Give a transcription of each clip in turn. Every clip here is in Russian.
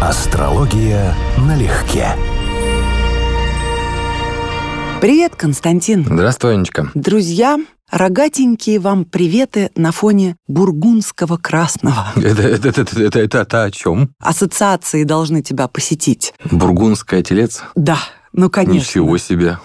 Астрология налегке. Привет, Константин. Здравствуй, Анечка. Друзья, рогатенькие вам приветы на фоне бургундского красного. Это, это, это, это, это, это, это о чем? Ассоциации должны тебя посетить. Бургундское телец? Да, ну, конечно. Ничего себе.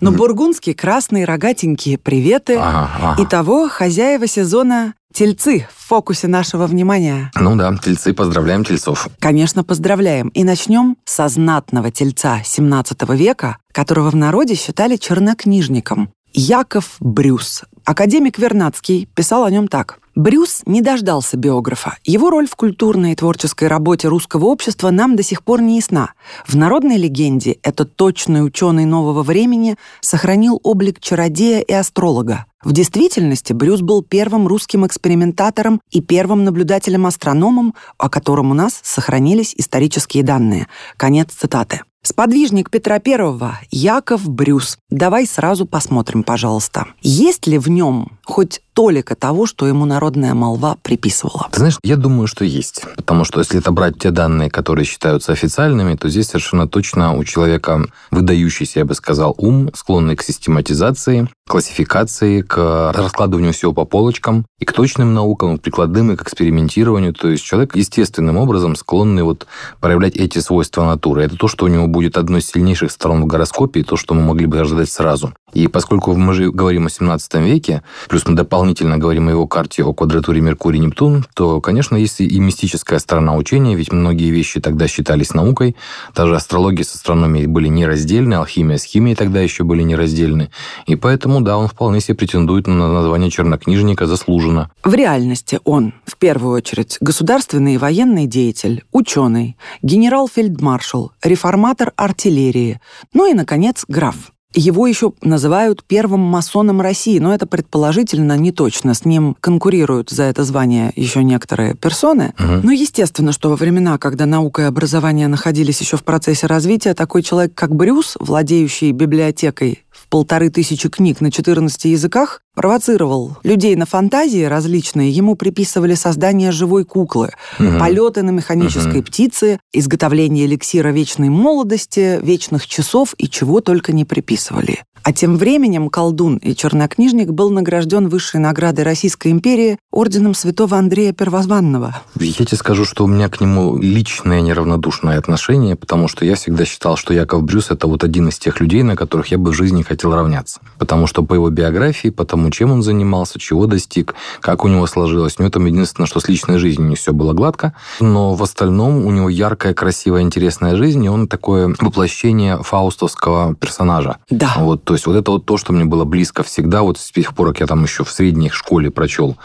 Но бургундские красные рогатенькие приветы. Ага, ага. Итого, хозяева сезона тельцы в фокусе нашего внимания. Ну да, тельцы, поздравляем тельцов. Конечно, поздравляем. И начнем со знатного тельца 17 века, которого в народе считали чернокнижником. Яков Брюс. Академик Вернадский писал о нем так. Брюс не дождался биографа. Его роль в культурной и творческой работе русского общества нам до сих пор не ясна. В народной легенде этот точный ученый нового времени сохранил облик чародея и астролога. В действительности Брюс был первым русским экспериментатором и первым наблюдателем-астрономом, о котором у нас сохранились исторические данные. Конец цитаты. Сподвижник Петра I Яков Брюс. Давай сразу посмотрим, пожалуйста. Есть ли в нем хоть толика того, что ему народная молва приписывала? Ты знаешь, я думаю, что есть. Потому что если это брать те данные, которые считаются официальными, то здесь совершенно точно у человека выдающийся, я бы сказал, ум, склонный к систематизации, классификации, к раскладыванию всего по полочкам и к точным наукам, к прикладным и к экспериментированию. То есть человек естественным образом склонный вот проявлять эти свойства натуры. Это то, что у него будет одной из сильнейших сторон в гороскопе, и то, что мы могли бы ожидать сразу. И поскольку мы же говорим о 17 веке, плюс мы дополнительно говорим о его карте, о квадратуре Меркурий-Нептун, то, конечно, есть и мистическая сторона учения, ведь многие вещи тогда считались наукой. Даже астрология с астрономией были нераздельны, алхимия с химией тогда еще были нераздельны. И поэтому, да, он вполне себе претендует на название чернокнижника заслуженно. В реальности он, в первую очередь, государственный и военный деятель, ученый, генерал-фельдмаршал, реформатор артиллерии, ну и, наконец, граф. Его еще называют первым масоном России, но это предположительно не точно. С ним конкурируют за это звание еще некоторые персоны. Мгм. Но естественно, что во времена, когда наука и образование находились еще в процессе развития, такой человек, как Брюс, владеющий библиотекой в полторы тысячи книг на 14 языках, провоцировал людей на фантазии различные. Ему приписывали создание живой куклы, Мгм. полеты на механической Мгм. птице, изготовление эликсира вечной молодости, вечных часов и чего только не приписывали. А тем временем колдун и чернокнижник был награжден высшей наградой Российской империи орденом святого Андрея Первозванного. Я тебе скажу, что у меня к нему личное неравнодушное отношение, потому что я всегда считал, что Яков Брюс – это вот один из тех людей, на которых я бы в жизни хотел равняться. Потому что по его биографии, по тому, чем он занимался, чего достиг, как у него сложилось. У него там единственное, что с личной жизнью не все было гладко, но в остальном у него яркая, красивая, интересная жизнь, и он такое воплощение фаустовского персонажа. Да. Вот, то есть вот это вот то, что мне было близко всегда, вот с тех пор, как я там еще в средней школе прочел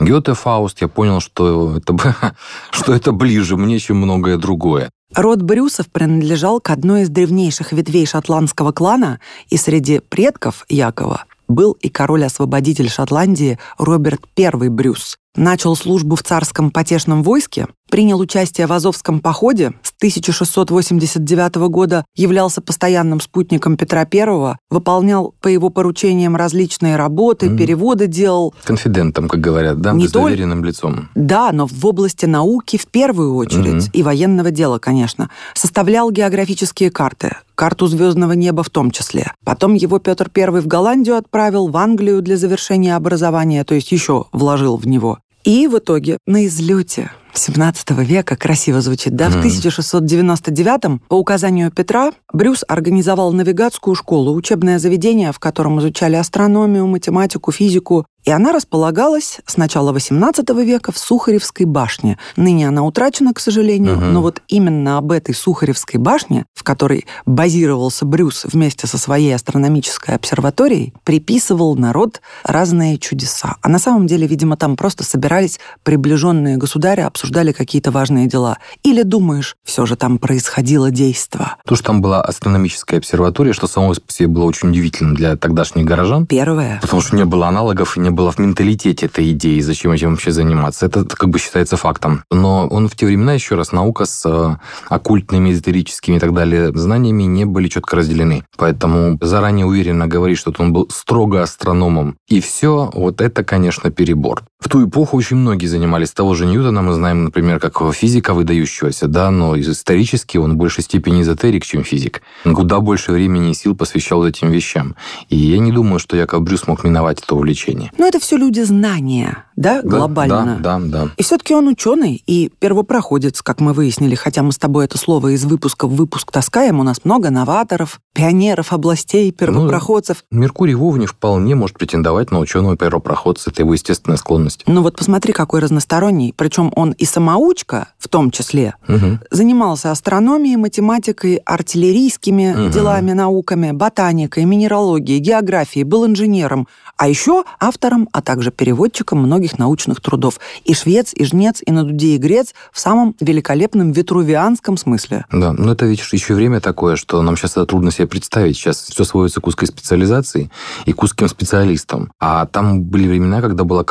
Гёте Фауст, я понял, что это, что это ближе мне, чем многое другое. Род Брюсов принадлежал к одной из древнейших ветвей шотландского клана, и среди предков Якова был и король-освободитель Шотландии Роберт I Брюс. Начал службу в царском потешном войске, принял участие в Азовском походе, с 1689 года являлся постоянным спутником Петра I, выполнял по его поручениям различные работы, Мгм. переводы делал, Конфидентом, как говорят, да, Не с доверенным лицом. да, но в области науки в первую очередь Мгм. и военного дела, конечно. Составлял географические карты, карту звездного неба в том числе. Потом его Петр I в Голландию отправил, в Англию для завершения образования, то есть еще вложил в него. И в итоге на излете 17 века, красиво звучит, да, в Мгм. 1699 по указанию Петра Брюс организовал навигатскую школу, учебное заведение, в котором изучали астрономию, математику, физику, и она располагалась с начала XVIII века в Сухаревской башне. Ныне она утрачена, к сожалению, Мгм. но вот именно об этой Сухаревской башне, в которой базировался Брюс вместе со своей астрономической обсерваторией, приписывал народ разные чудеса. А на самом деле, видимо, там просто собирались приближенные государя, обсуждали какие-то важные дела. Или думаешь, все же там происходило действо? То, что там была астрономическая обсерватория, что само по себе было очень удивительным для тогдашних горожан, Первое. Потому что не было аналогов и не было в менталитете этой идеи, зачем этим вообще заниматься. Это как бы считается фактом. Но он в те времена, еще раз, наука с э, оккультными, эзотерическими и так далее знаниями не были четко разделены. Поэтому заранее уверенно говорить, что он был строго астрономом и все, вот это, конечно, перебор. В ту эпоху очень многие занимались того же Ньютона. Мы знаем, например, как физика выдающегося, да, но исторически он в большей степени эзотерик, чем физик. Он куда больше времени и сил посвящал этим вещам. И я не думаю, что Яков Брюс мог миновать это увлечение. Но это все люди знания, да, глобально? Да, да, да. И все-таки он ученый и первопроходец, как мы выяснили, хотя мы с тобой это слово из выпуска в выпуск таскаем, у нас много новаторов, пионеров областей, первопроходцев. Ну, Меркурий Вовне вполне может претендовать на ученого первопроходца, это его естественная склонность. Ну вот посмотри, какой разносторонний. Причем он и самоучка, в том числе, угу. занимался астрономией, математикой, артиллерийскими угу. делами, науками, ботаникой, минералогией, географией, был инженером, а еще автором, а также переводчиком многих научных трудов. И швец, и жнец, и на дуде, и грец в самом великолепном витрувианском смысле. Да, но это, видишь, еще время такое, что нам сейчас это трудно себе представить. Сейчас все сводится к узкой специализации и к узким специалистам. А там были времена, когда было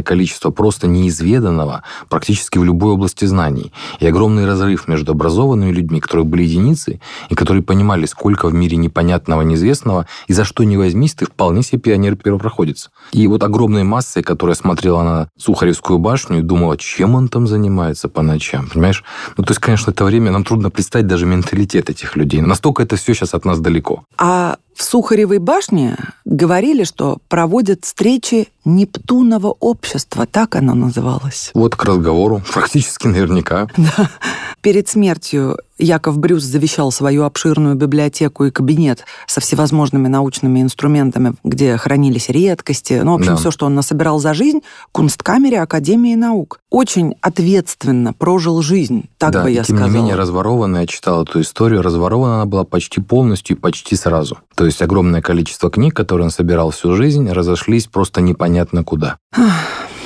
колоссальное количество просто неизведанного практически в любой области знаний. И огромный разрыв между образованными людьми, которые были единицы, и которые понимали, сколько в мире непонятного, неизвестного, и за что не возьмись, ты вполне себе пионер первопроходец. И вот огромной массой, которая смотрела на Сухаревскую башню и думала, чем он там занимается по ночам, понимаешь? Ну, то есть, конечно, это время, нам трудно представить даже менталитет этих людей. Настолько это все сейчас от нас далеко. А в Сухаревой башне говорили, что проводят встречи Нептуново общества, так оно называлось. Вот к разговору, практически наверняка. Да. Перед смертью Яков Брюс завещал свою обширную библиотеку и кабинет со всевозможными научными инструментами, где хранились редкости, ну, в общем, да. все, что он насобирал за жизнь, Кунсткамере Академии наук. Очень ответственно прожил жизнь, так да, бы я тем сказала. тем не менее, разворованная, я читал эту историю, разворована она была почти полностью и почти сразу. То есть огромное количество книг, которые он собирал всю жизнь, разошлись просто непонятно куда.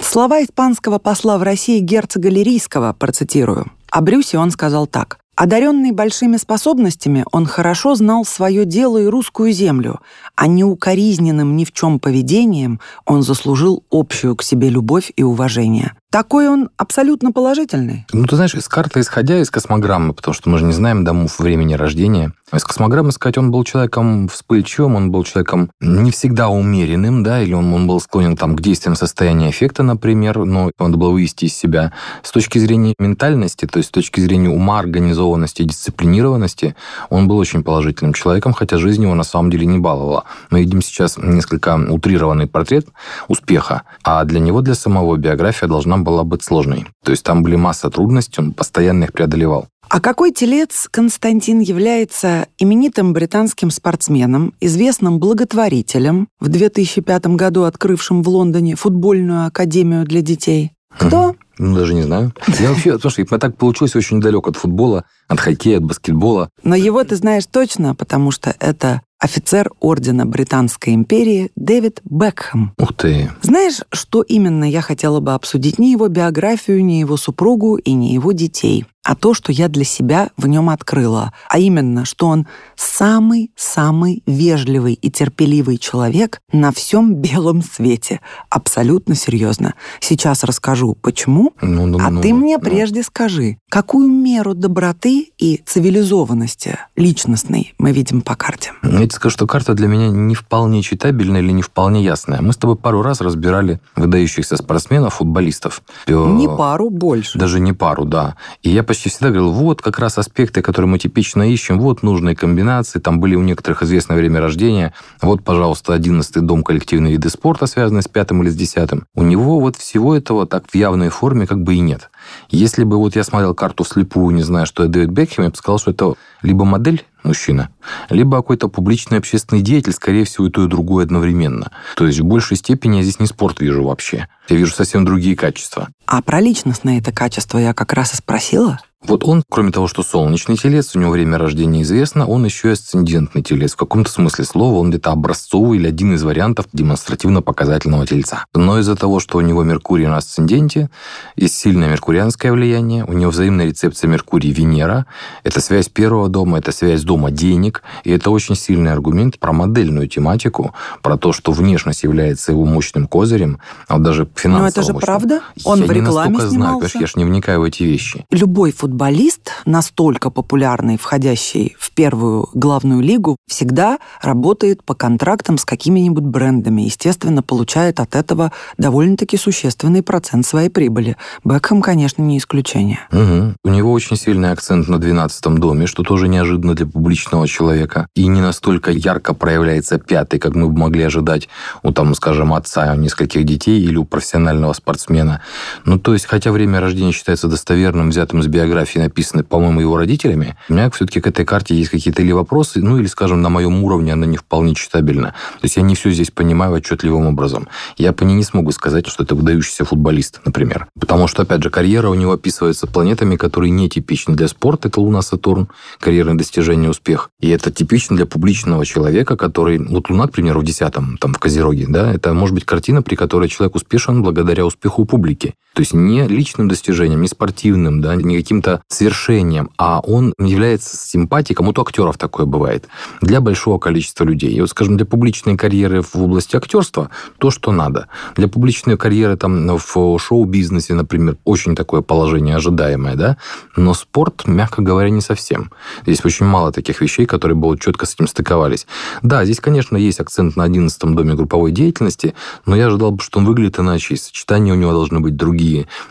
Слова испанского посла в России герцога Лирийского процитирую. О Брюсе он сказал так. Одаренный большими способностями, он хорошо знал свое дело и русскую землю, а неукоризненным ни в чем поведением он заслужил общую к себе любовь и уважение. Такой он абсолютно положительный. Ну, ты знаешь, из карты, исходя из космограммы, потому что мы же не знаем домов времени рождения, из космограммы сказать, он был человеком вспыльчивым, он был человеком не всегда умеренным, да, или он, он был склонен там, к действиям состояния эффекта, например, но надо было вывести из себя. С точки зрения ментальности, то есть с точки зрения ума, организованности, дисциплинированности, он был очень положительным человеком, хотя жизнь его на самом деле не баловала. Мы видим сейчас несколько утрированный портрет успеха, а для него, для самого биография должна была быть сложной. То есть там были масса трудностей, он постоянно их преодолевал. А какой телец Константин является именитым британским спортсменом, известным благотворителем, в 2005 году открывшим в Лондоне футбольную академию для детей? Кто? Ну, даже не знаю. Я вообще, слушай, я так получилось очень далек от футбола, от хоккея, от баскетбола. Но его ты знаешь точно, потому что это офицер Ордена Британской империи Дэвид Бекхэм. Ух ты! Знаешь, что именно я хотела бы обсудить? Не его биографию, не его супругу и не его детей а то, что я для себя в нем открыла, а именно, что он самый-самый вежливый и терпеливый человек на всем белом свете. Абсолютно серьезно. Сейчас расскажу, почему, ну, ну, а ну, ты ну, мне ну. прежде скажи, какую меру доброты и цивилизованности личностной мы видим по карте? Я тебе скажу, что карта для меня не вполне читабельная или не вполне ясная. Мы с тобой пару раз разбирали выдающихся спортсменов, футболистов. Не пару, больше. Даже не пару, да. И я почти всегда говорил, вот как раз аспекты, которые мы типично ищем, вот нужные комбинации, там были у некоторых известное время рождения, вот, пожалуйста, одиннадцатый дом коллективные виды спорта, связанные с пятым или с десятым. У него вот всего этого так в явной форме как бы и нет. Если бы вот я смотрел карту вслепую, не знаю, что это Дэвид Бекхем, я бы сказал, что это либо модель мужчина, либо какой-то публичный общественный деятель, скорее всего, и то, и другое одновременно. То есть в большей степени я здесь не спорт вижу вообще. Я вижу совсем другие качества. А про личностное это качество я как раз и спросила. Вот он, кроме того, что солнечный телец, у него время рождения известно, он еще и асцендентный телец. В каком-то смысле слова он где-то образцовый или один из вариантов демонстративно-показательного тельца. Но из-за того, что у него Меркурий на асценденте, есть сильное меркурианское влияние, у него взаимная рецепция Меркурий-Венера, это связь первого дома, это связь дома денег, и это очень сильный аргумент про модельную тематику, про то, что внешность является его мощным козырем, а вот даже финансово Но это же мощным. правда? Он я в рекламе не настолько снимался? знаю, я же не вникаю в эти вещи. Любой футболист футболист, настолько популярный, входящий в первую главную лигу, всегда работает по контрактам с какими-нибудь брендами. Естественно, получает от этого довольно-таки существенный процент своей прибыли. Бекхэм, конечно, не исключение. Угу. У него очень сильный акцент на 12-м доме, что тоже неожиданно для публичного человека. И не настолько ярко проявляется пятый, как мы бы могли ожидать у, там, скажем, отца нескольких детей или у профессионального спортсмена. Ну, то есть, хотя время рождения считается достоверным, взятым из биографии, написанной, по-моему, его родителями, у меня все-таки к этой карте есть какие-то или вопросы, ну, или, скажем, на моем уровне она не вполне читабельна. То есть, я не все здесь понимаю отчетливым образом. Я по ней не смогу сказать, что это выдающийся футболист, например. Потому что, опять же, карьера у него описывается планетами, которые не типичны для спорта. Это Луна, Сатурн, карьерное достижение, успех. И это типично для публичного человека, который... Вот Луна, к примеру, в десятом, там, в Козероге, да, это может быть картина, при которой человек успешен благодаря успеху публики. То есть не личным достижением, не спортивным, да, не каким-то свершением, а он является симпатией, кому-то актеров такое бывает, для большого количества людей. И вот, скажем, для публичной карьеры в области актерства то, что надо. Для публичной карьеры там в шоу-бизнесе, например, очень такое положение ожидаемое, да, но спорт, мягко говоря, не совсем. Здесь очень мало таких вещей, которые бы вот четко с этим стыковались. Да, здесь, конечно, есть акцент на 11 доме групповой деятельности, но я ожидал бы, что он выглядит иначе, и сочетания у него должны быть другие.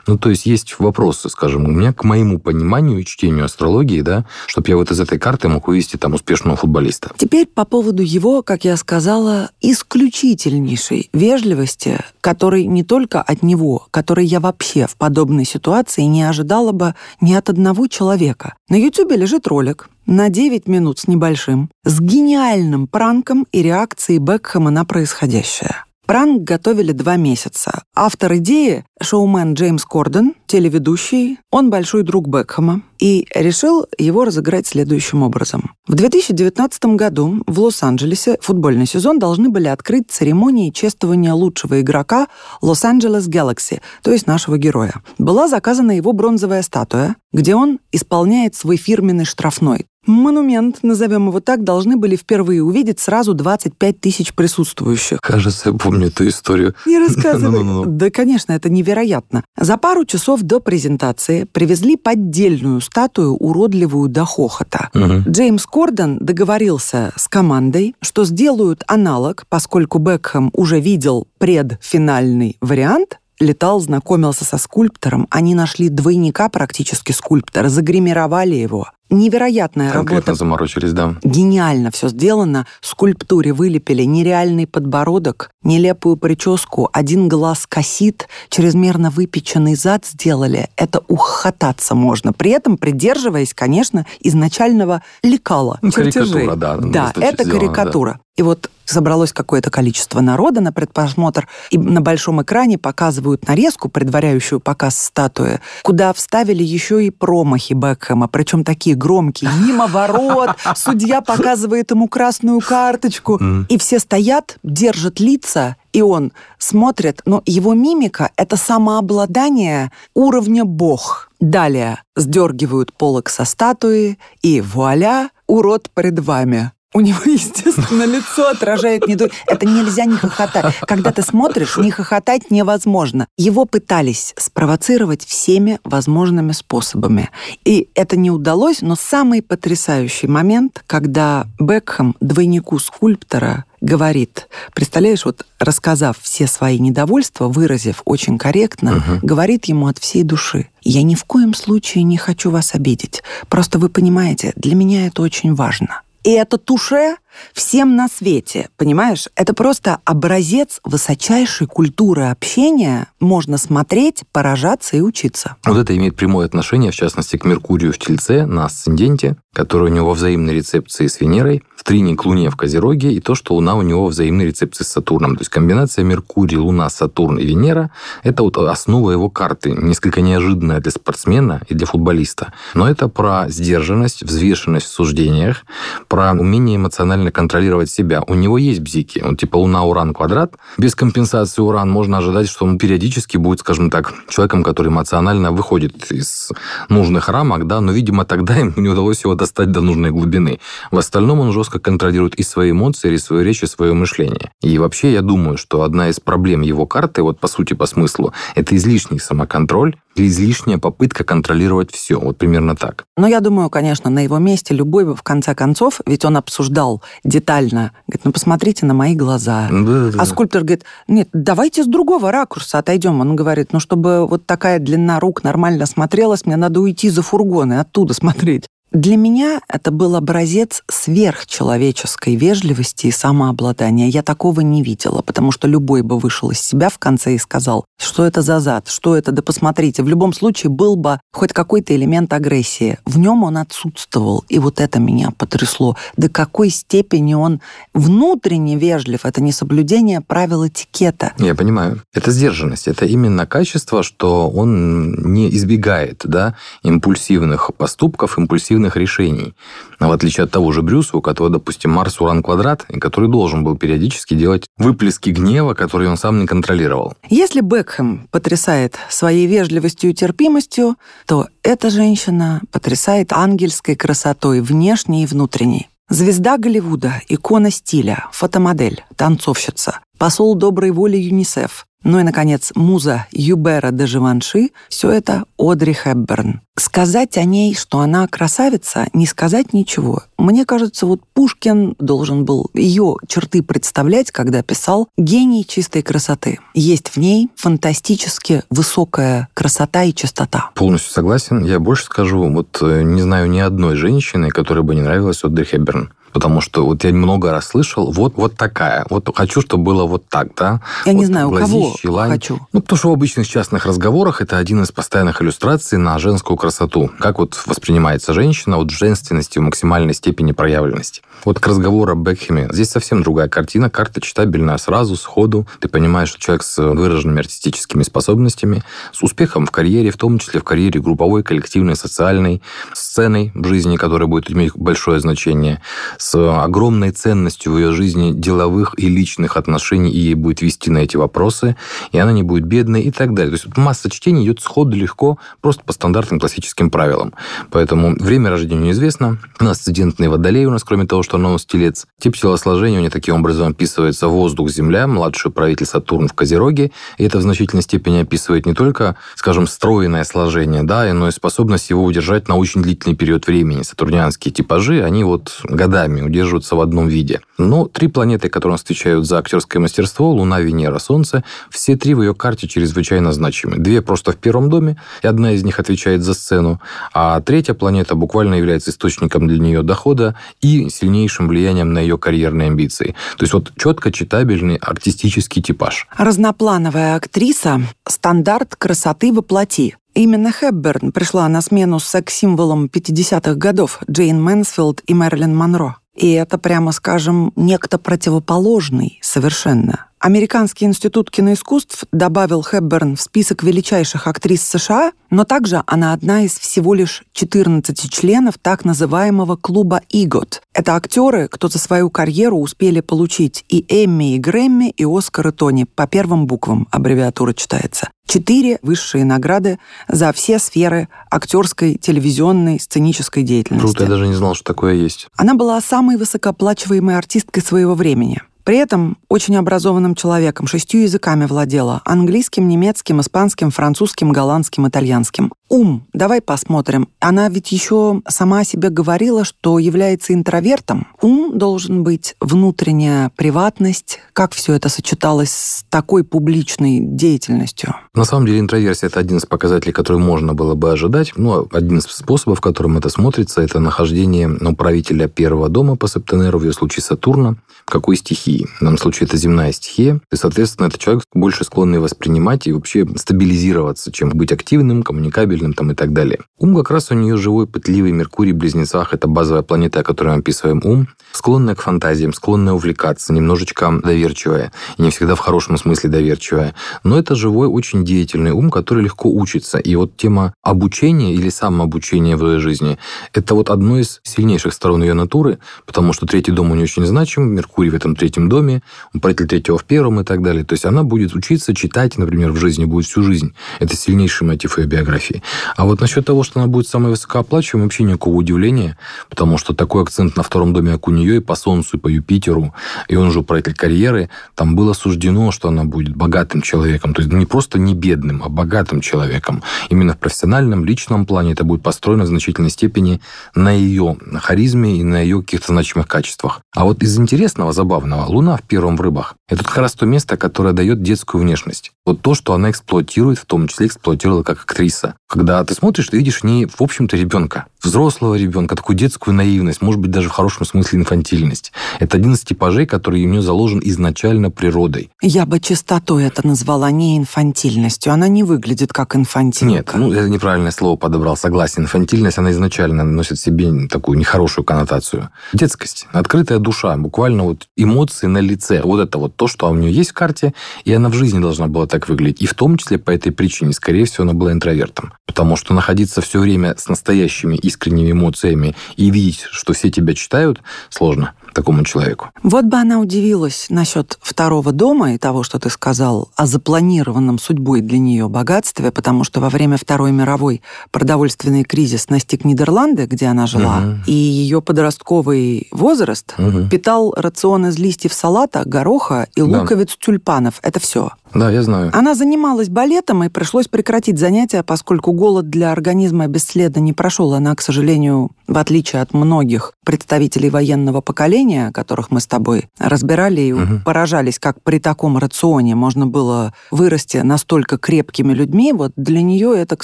Ну, то есть есть вопросы, скажем, у меня к моему пониманию и чтению астрологии, да, чтобы я вот из этой карты мог вывести там успешного футболиста. Теперь по поводу его, как я сказала, исключительнейшей вежливости, которой не только от него, которой я вообще в подобной ситуации не ожидала бы ни от одного человека. На Ютубе лежит ролик, на 9 минут с небольшим, с гениальным пранком и реакцией Бекхэма на происходящее. Пранк готовили два месяца. Автор идеи – шоумен Джеймс Корден, телеведущий, он большой друг Бекхэма, и решил его разыграть следующим образом. В 2019 году в Лос-Анджелесе футбольный сезон должны были открыть церемонии чествования лучшего игрока Лос-Анджелес Galaxy, то есть нашего героя. Была заказана его бронзовая статуя, где он исполняет свой фирменный штрафной. Монумент, назовем его так, должны были впервые увидеть сразу 25 тысяч присутствующих. Кажется, я помню эту историю. Не рассказывай. Да, конечно, это невероятно. За пару часов до презентации привезли поддельную статую, уродливую до хохота. Джеймс Кордон договорился с командой, что сделают аналог, поскольку Бекхэм уже видел предфинальный вариант, летал, знакомился со скульптором. Они нашли двойника практически скульптора, загримировали его. Невероятная Конкретно работа. заморочились, да. Гениально все сделано. Скульптуре вылепили нереальный подбородок, нелепую прическу, один глаз косит, чрезмерно выпеченный зад сделали. Это ухататься можно. При этом придерживаясь, конечно, изначального лекала. Ну, чертежей. карикатура, да. Да, значит, это сделано, карикатура. И вот собралось какое-то количество народа на предпросмотр, и на большом экране показывают нарезку, предваряющую показ статуи, куда вставили еще и промахи Бекхэма, причем такие громкие, мимо ворот, судья показывает ему красную карточку, и все стоят, держат лица, и он смотрит, но его мимика — это самообладание уровня бог. Далее сдергивают полок со статуи, и вуаля, урод пред вами. У него, естественно, лицо отражает недо... Это нельзя не хохотать. Когда ты смотришь, не хохотать невозможно. Его пытались спровоцировать всеми возможными способами. И это не удалось, но самый потрясающий момент, когда Бекхэм двойнику скульптора говорит, представляешь, вот рассказав все свои недовольства, выразив очень корректно, Мгм. говорит ему от всей души, я ни в коем случае не хочу вас обидеть. Просто вы понимаете, для меня это очень важно. И это туше всем на свете, понимаешь? Это просто образец высочайшей культуры общения. Можно смотреть, поражаться и учиться. Вот это имеет прямое отношение, в частности, к Меркурию в Тельце на асценденте, который у него во взаимной рецепции с Венерой, в трине к Луне в Козероге, и то, что Луна у него во взаимной рецепции с Сатурном. То есть комбинация Меркурий, Луна, Сатурн и Венера – это вот основа его карты, несколько неожиданная для спортсмена и для футболиста. Но это про сдержанность, взвешенность в суждениях, про умение эмоционально контролировать себя. У него есть бзики. Он типа Луна, Уран, квадрат. Без компенсации Уран можно ожидать, что он периодически будет, скажем так, человеком, который эмоционально выходит из нужных рамок, да, но, видимо, тогда ему не удалось его достать до нужной глубины. В остальном он жестко контролирует и свои эмоции, и свою речь, и свое мышление. И вообще, я думаю, что одна из проблем его карты, вот по сути, по смыслу, это излишний самоконтроль, излишняя попытка контролировать все. Вот примерно так. Но я думаю, конечно, на его месте любой бы в конце концов, ведь он обсуждал детально, говорит, ну посмотрите на мои глаза. Да, да. А скульптор говорит, нет, давайте с другого ракурса отойдем. Он говорит, ну чтобы вот такая длина рук нормально смотрелась, мне надо уйти за фургон и оттуда смотреть. Для меня это был образец сверхчеловеческой вежливости и самообладания. Я такого не видела, потому что любой бы вышел из себя в конце и сказал, что это за зад, что это, да посмотрите. В любом случае был бы хоть какой-то элемент агрессии. В нем он отсутствовал, и вот это меня потрясло. До какой степени он внутренне вежлив. Это не соблюдение правил этикета. Я понимаю. Это сдержанность. Это именно качество, что он не избегает да, импульсивных поступков, импульсивных эффективных решений. В отличие от того же Брюса, у которого, допустим, Марс Уран квадрат, и который должен был периодически делать выплески гнева, которые он сам не контролировал. Если Бекхэм потрясает своей вежливостью и терпимостью, то эта женщина потрясает ангельской красотой внешней и внутренней. Звезда Голливуда, икона стиля, фотомодель, танцовщица, посол доброй воли ЮНИСЕФ, ну и, наконец, муза Юбера де Живанши – все это Одри Хепберн. Сказать о ней, что она красавица, не сказать ничего. Мне кажется, вот Пушкин должен был ее черты представлять, когда писал «Гений чистой красоты». Есть в ней фантастически высокая красота и чистота. Полностью согласен. Я больше скажу, вот э, не знаю ни одной женщины, которой бы не нравилась Одри Хепберн потому что вот я много раз слышал, вот, вот такая, вот хочу, чтобы было вот так, да. Я вот не знаю, у кого лань. хочу. Ну, потому что в обычных частных разговорах это один из постоянных иллюстраций на женскую красоту. Как вот воспринимается женщина вот женственности, в максимальной степени проявленности. Вот к разговору о Бекхеме. Здесь совсем другая картина, карта читабельная сразу, сходу. Ты понимаешь, что человек с выраженными артистическими способностями, с успехом в карьере, в том числе в карьере групповой, коллективной, социальной, сценой в жизни, которая будет иметь большое значение, с огромной ценностью в ее жизни деловых и личных отношений, и ей будет вести на эти вопросы, и она не будет бедной и так далее. То есть масса чтений идет сходу легко, просто по стандартным классическим правилам. Поэтому время рождения неизвестно. Асцендентный водолей у нас, кроме того, что он телец. Тип телосложения у него таким образом описывается воздух-земля, младший правитель Сатурн в Козероге. И это в значительной степени описывает не только, скажем, стройное сложение, да, но и способность его удержать на очень длительный период времени. Сатурнианские типажи, они вот годами годами удерживаются в одном виде. Но три планеты, которые отвечают за актерское мастерство, Луна, Венера, Солнце, все три в ее карте чрезвычайно значимы. Две просто в первом доме, и одна из них отвечает за сцену, а третья планета буквально является источником для нее дохода и сильнейшим влиянием на ее карьерные амбиции. То есть вот четко читабельный артистический типаж. Разноплановая актриса – стандарт красоты во плоти. Именно Хепберн пришла на смену секс-символом 50-х годов Джейн Мэнсфилд и Мэрилин Монро. И это, прямо скажем, некто противоположный совершенно. Американский институт киноискусств добавил Хепберн в список величайших актрис США, но также она одна из всего лишь 14 членов так называемого клуба «EGOT». Это актеры, кто за свою карьеру успели получить и Эмми, и Грэмми, и Оскар, и Тони. По первым буквам аббревиатура читается. Четыре высшие награды за все сферы актерской, телевизионной, сценической деятельности. Круто, я даже не знал, что такое есть. Она была самой высокооплачиваемой артисткой своего времени. При этом очень образованным человеком, шестью языками владела. Английским, немецким, испанским, французским, голландским, итальянским. Ум, давай посмотрим. Она ведь еще сама себе говорила, что является интровертом. Ум должен быть внутренняя приватность. Как все это сочеталось с такой публичной деятельностью? На самом деле интроверсия – это один из показателей, который можно было бы ожидать. Ну, один из способов, которым это смотрится, это нахождение ну, правителя первого дома по Септенеру, в ее случае Сатурна, в какой стихии. В данном случае это земная стихия. И, соответственно, это человек больше склонный воспринимать и вообще стабилизироваться, чем быть активным, коммуникабельным, правильным там и так далее. Ум как раз у нее живой, пытливый Меркурий в Близнецах. Это базовая планета, о которой мы описываем ум. Склонная к фантазиям, склонная увлекаться, немножечко доверчивая. И не всегда в хорошем смысле доверчивая. Но это живой, очень деятельный ум, который легко учится. И вот тема обучения или самообучения в ее жизни – это вот одно из сильнейших сторон ее натуры, потому что третий дом у нее очень значим, Меркурий в этом третьем доме, управитель третьего в первом и так далее. То есть она будет учиться читать, например, в жизни будет всю жизнь. Это сильнейший мотив ее биографии. А вот насчет того, что она будет самой высокооплачиваемой, вообще никакого удивления, потому что такой акцент на втором доме, как у нее, и по Солнцу, и по Юпитеру, и он же управитель карьеры, там было суждено, что она будет богатым человеком. То есть не просто не бедным, а богатым человеком. Именно в профессиональном, личном плане это будет построено в значительной степени на ее харизме и на ее каких-то значимых качествах. А вот из интересного, забавного, Луна в первом в рыбах – это как раз то место, которое дает детскую внешность. Вот то, что она эксплуатирует, в том числе эксплуатировала как актриса. Когда ты смотришь, ты видишь в ней, в общем-то, ребенка. Взрослого ребенка, такую детскую наивность, может быть, даже в хорошем смысле инфантильность. Это один из типажей, который у нее заложен изначально природой. Я бы чистотой это назвала не инфантильностью. Она не выглядит как инфантилька. Нет, ну, это неправильное слово подобрал, согласен. Инфантильность, она изначально носит в себе такую нехорошую коннотацию. Детскость, открытая душа, буквально вот эмоции на лице. Вот это вот то, что у нее есть в карте, и она в жизни должна была так выглядеть. И в том числе по этой причине, скорее всего, она была интровертом. Потому что находиться все время с настоящими искренними эмоциями и видеть, что все тебя читают, сложно такому человеку. Вот бы она удивилась насчет второго дома и того, что ты сказал о запланированном судьбой для нее богатстве, потому что во время Второй мировой продовольственный кризис настиг Нидерланды, где она жила, угу. и ее подростковый возраст угу. питал рацион из листьев салата, гороха и луковиц да. тюльпанов. Это все. Да, я знаю. Она занималась балетом, и пришлось прекратить занятия, поскольку голод для организма бесследно не прошел. Она, к сожалению, в отличие от многих представителей военного поколения, которых мы с тобой разбирали и угу. поражались, как при таком рационе можно было вырасти настолько крепкими людьми, вот для нее это, к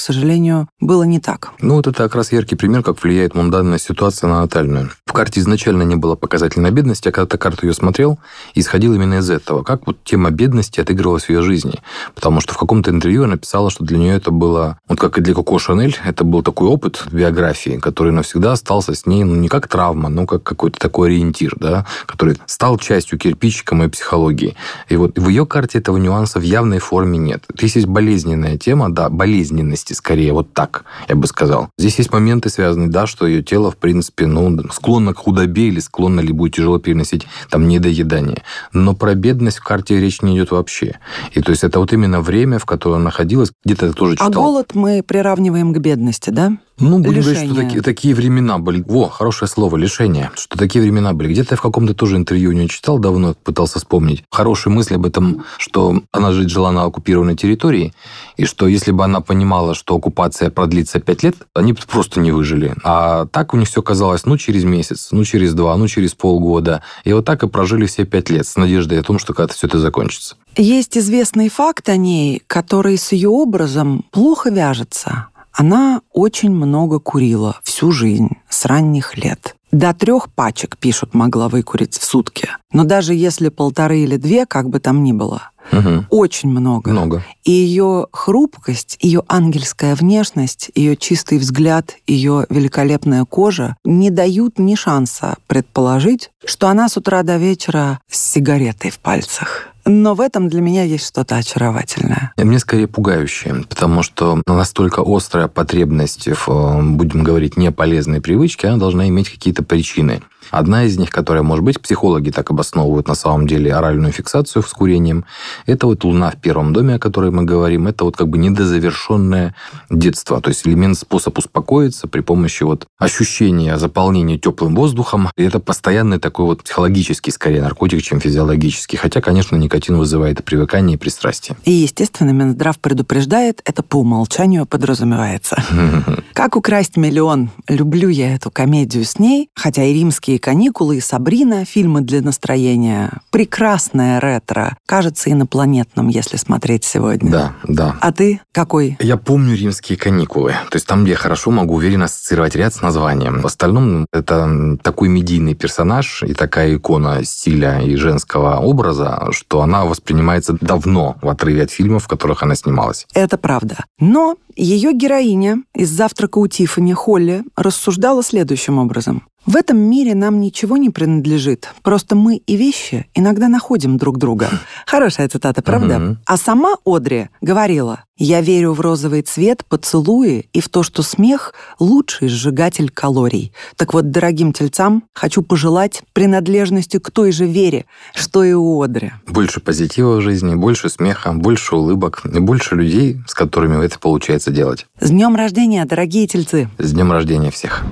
сожалению, было не так. Ну, вот это как раз яркий пример, как влияет мунданная ситуация на натальную. В карте изначально не было показательной бедности, а когда ты карту ее смотрел, исходил именно из этого. Как вот тема бедности отыгрывалась в ее жизни. Потому что в каком-то интервью она написала, что для нее это было, вот как и для Коко Шанель, это был такой опыт биографии, который навсегда остался с ней, ну, не как травма, но как какой-то такой ориентир, да, который стал частью кирпичика моей психологии. И вот в ее карте этого нюанса в явной форме нет. Здесь есть болезненная тема, да, болезненности скорее, вот так, я бы сказал. Здесь есть моменты связанные, да, что ее тело, в принципе, ну, склонно к худобе или склонно ли будет тяжело переносить там недоедание. Но про бедность в карте речь не идет вообще. И то есть это вот именно время, в котором находилась, где-то тоже а читал. А голод мы приравниваем к бедности, да? Ну, будем лишение. говорить, что такие, такие времена были. Во, хорошее слово, лишение. Что такие времена были. Где-то я в каком-то тоже интервью у нее читал давно, пытался вспомнить. Хорошие мысли об этом, что она жить жила на оккупированной территории, и что если бы она понимала, что оккупация продлится пять лет, они бы просто не выжили. А так у них все казалось, ну, через месяц, ну, через два, ну, через полгода. И вот так и прожили все пять лет с надеждой о том, что когда-то все это закончится. Есть известный факт о ней, который с ее образом плохо вяжется. Она очень много курила всю жизнь, с ранних лет. До трех пачек, пишут, могла выкурить в сутки. Но даже если полторы или две, как бы там ни было, угу. очень много. Много. И ее хрупкость, ее ангельская внешность, ее чистый взгляд, ее великолепная кожа не дают ни шанса предположить, что она с утра до вечера с сигаретой в пальцах. Но в этом для меня есть что-то очаровательное. Мне скорее пугающее, потому что настолько острая потребность в, э, будем говорить, неполезной привычке, она должна иметь какие-то причины. Одна из них, которая, может быть, психологи так обосновывают на самом деле оральную фиксацию с курением, это вот луна в первом доме, о которой мы говорим, это вот как бы недозавершенное детство, то есть элемент, способ успокоиться при помощи вот ощущения заполнения теплым воздухом. И это постоянный такой вот психологический, скорее, наркотик, чем физиологический. Хотя, конечно, никотин вызывает и привыкание, и пристрастие. И, естественно, Минздрав предупреждает, это по умолчанию подразумевается. Как украсть миллион? Люблю я эту комедию с ней, хотя и римские каникулы, и Сабрина, фильмы для настроения. Прекрасное ретро. Кажется инопланетным, если смотреть сегодня. Да, да. А ты какой? Я помню римские каникулы. То есть там, я хорошо могу уверенно ассоциировать ряд с названием. В остальном это такой медийный персонаж и такая икона стиля и женского образа, что она воспринимается давно в отрыве от фильмов, в которых она снималась. Это правда. Но ее героиня из «Завтрака у Тиффани» Холли рассуждала следующим образом. В этом мире нам ничего не принадлежит. Просто мы и вещи иногда находим друг друга. Хорошая цитата, правда? Мгм. А сама Одри говорила, «Я верю в розовый цвет, поцелуи и в то, что смех — лучший сжигатель калорий». Так вот, дорогим тельцам хочу пожелать принадлежности к той же вере, что и у Одри. Больше позитива в жизни, больше смеха, больше улыбок и больше людей, с которыми это получается делать. С днем рождения, дорогие тельцы! С днем рождения всех!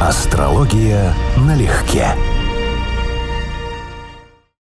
Астрология налегке.